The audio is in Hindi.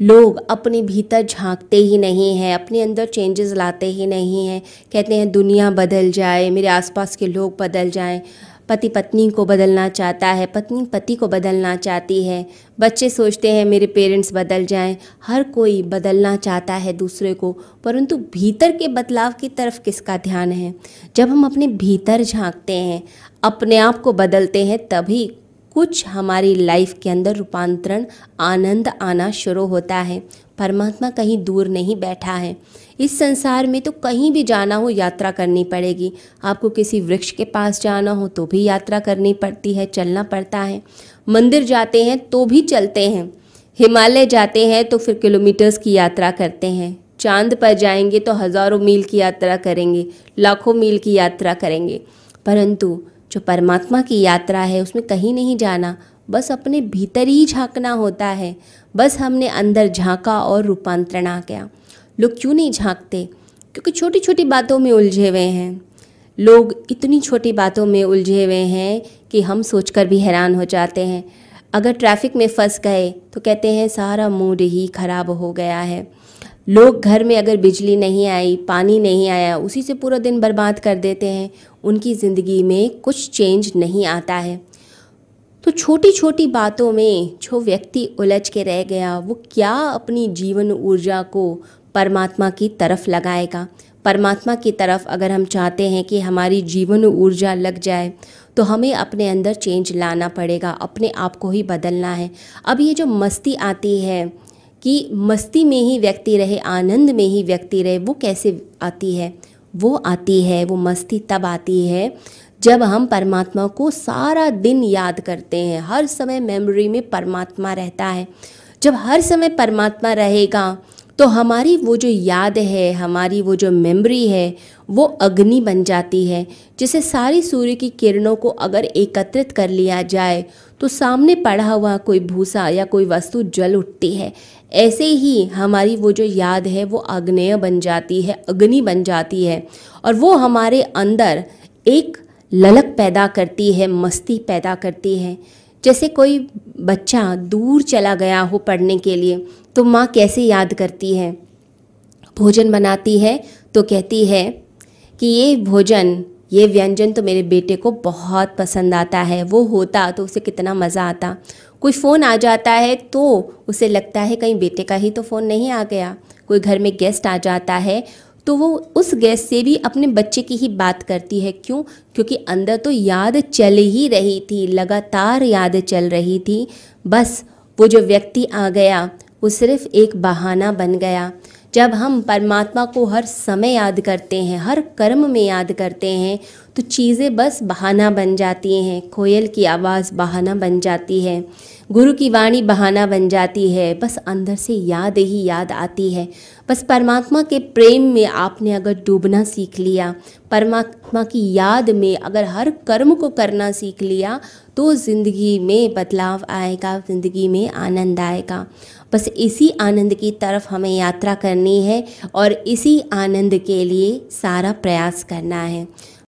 लोग अपने भीतर झांकते ही नहीं हैं, अपने अंदर चेंजेस लाते ही नहीं हैं। कहते हैं, दुनिया बदल जाए, मेरे आसपास के लोग बदल जाएँ। पति पत्नी को बदलना चाहता है, पत्नी पति को बदलना चाहती है। बच्चे सोचते हैं, मेरे पेरेंट्स बदल जाएँ। हर कोई बदलना चाहता है दूसरे को, परंतु भीतर के बदलाव की तरफ़ किसका ध्यान है? जब हम अपने भीतर झांकते हैं, अपने आप को बदलते हैं, तभी कुछ हमारी लाइफ के अंदर रूपांतरण, आनंद आना शुरू होता है। परमात्मा कहीं दूर नहीं बैठा है। इस संसार में तो कहीं भी जाना हो यात्रा करनी पड़ेगी। आपको किसी वृक्ष के पास जाना हो तो भी यात्रा करनी पड़ती है, चलना पड़ता है। मंदिर जाते हैं तो भी चलते हैं। हिमालय जाते हैं तो फिर किलोमीटर्स की यात्रा करते हैं। चाँद पर जाएँगे तो हज़ारों मील की यात्रा करेंगे, लाखों मील की यात्रा करेंगे। परंतु जो परमात्मा की यात्रा है, उसमें कहीं नहीं जाना। बस अपने भीतर ही झांकना होता है। बस हमने अंदर झांका और रूपांतरण आ गया। लोग क्यों नहीं झांकते? क्योंकि छोटी छोटी बातों में उलझे हुए हैं। लोग इतनी छोटी बातों में उलझे हुए हैं कि हम सोचकर भी हैरान हो जाते हैं। अगर ट्रैफ़िक में फंस गए तो कहते हैं, सारा मूड ही ख़राब हो गया है। लोग घर में अगर बिजली नहीं आई, पानी नहीं आया, उसी से पूरा दिन बर्बाद कर देते हैं। उनकी ज़िंदगी में कुछ चेंज नहीं आता है। तो छोटी छोटी बातों में जो व्यक्ति उलझ के रह गया, वो क्या अपनी जीवन ऊर्जा को परमात्मा की तरफ़ लगाएगा? परमात्मा की तरफ़ अगर हम चाहते हैं कि हमारी जीवन ऊर्जा लग जाए तो हमें अपने अंदर चेंज लाना पड़ेगा, अपने आप को ही बदलना है। अब ये जो मस्ती आती है कि मस्ती में ही व्यक्ति रहे, आनंद में ही व्यक्ति रहे, वो कैसे आती है? वो आती है, वो मस्ती तब आती है जब हम परमात्मा को सारा दिन याद करते हैं। हर समय मेमोरी में परमात्मा रहता है। जब हर समय परमात्मा रहेगा तो हमारी वो जो याद है, हमारी वो जो मेमोरी है, वो अग्नि बन जाती है, जिसे सारी सूर्य की किरणों को अगर एकत्रित कर लिया जाए तो सामने पड़ा हुआ कोई भूसा या कोई वस्तु जल उठती है। ऐसे ही हमारी वो जो याद है, वो अग्नेय बन जाती है, अग्नि बन जाती है, और वो हमारे अंदर एक ललक पैदा करती है, मस्ती पैदा करती है। जैसे कोई बच्चा दूर चला गया हो पढ़ने के लिए तो माँ कैसे याद करती है? भोजन बनाती है तो कहती है कि ये भोजन, ये व्यंजन तो मेरे बेटे को बहुत पसंद आता है, वो होता तो उसे कितना मज़ा आता। कोई फ़ोन आ जाता है तो उसे लगता है कहीं बेटे का ही तो फ़ोन नहीं आ गया। कोई घर में गेस्ट आ जाता है तो वो उस गैस से भी अपने बच्चे की ही बात करती है। क्यों? क्योंकि अंदर तो याद चल ही रही थी, लगातार याद चल रही थी। बस वो जो व्यक्ति आ गया, वो सिर्फ़ एक बहाना बन गया। जब हम परमात्मा को हर समय याद करते हैं, हर कर्म में याद करते हैं तो चीज़ें बस बहाना बन जाती हैं, कोयल की आवाज़ बहाना बन जाती है, गुरु की वाणी बहाना बन जाती है, बस अंदर से याद ही याद आती है। बस परमात्मा के प्रेम में आपने अगर डूबना सीख लिया, परमात्मा की याद में अगर हर कर्म को करना सीख लिया तो ज़िंदगी में बदलाव आएगा, ज़िंदगी में आनंद आएगा। बस इसी आनंद की तरफ़ हमें यात्रा करनी है और इसी आनंद के लिए सारा प्रयास करना है।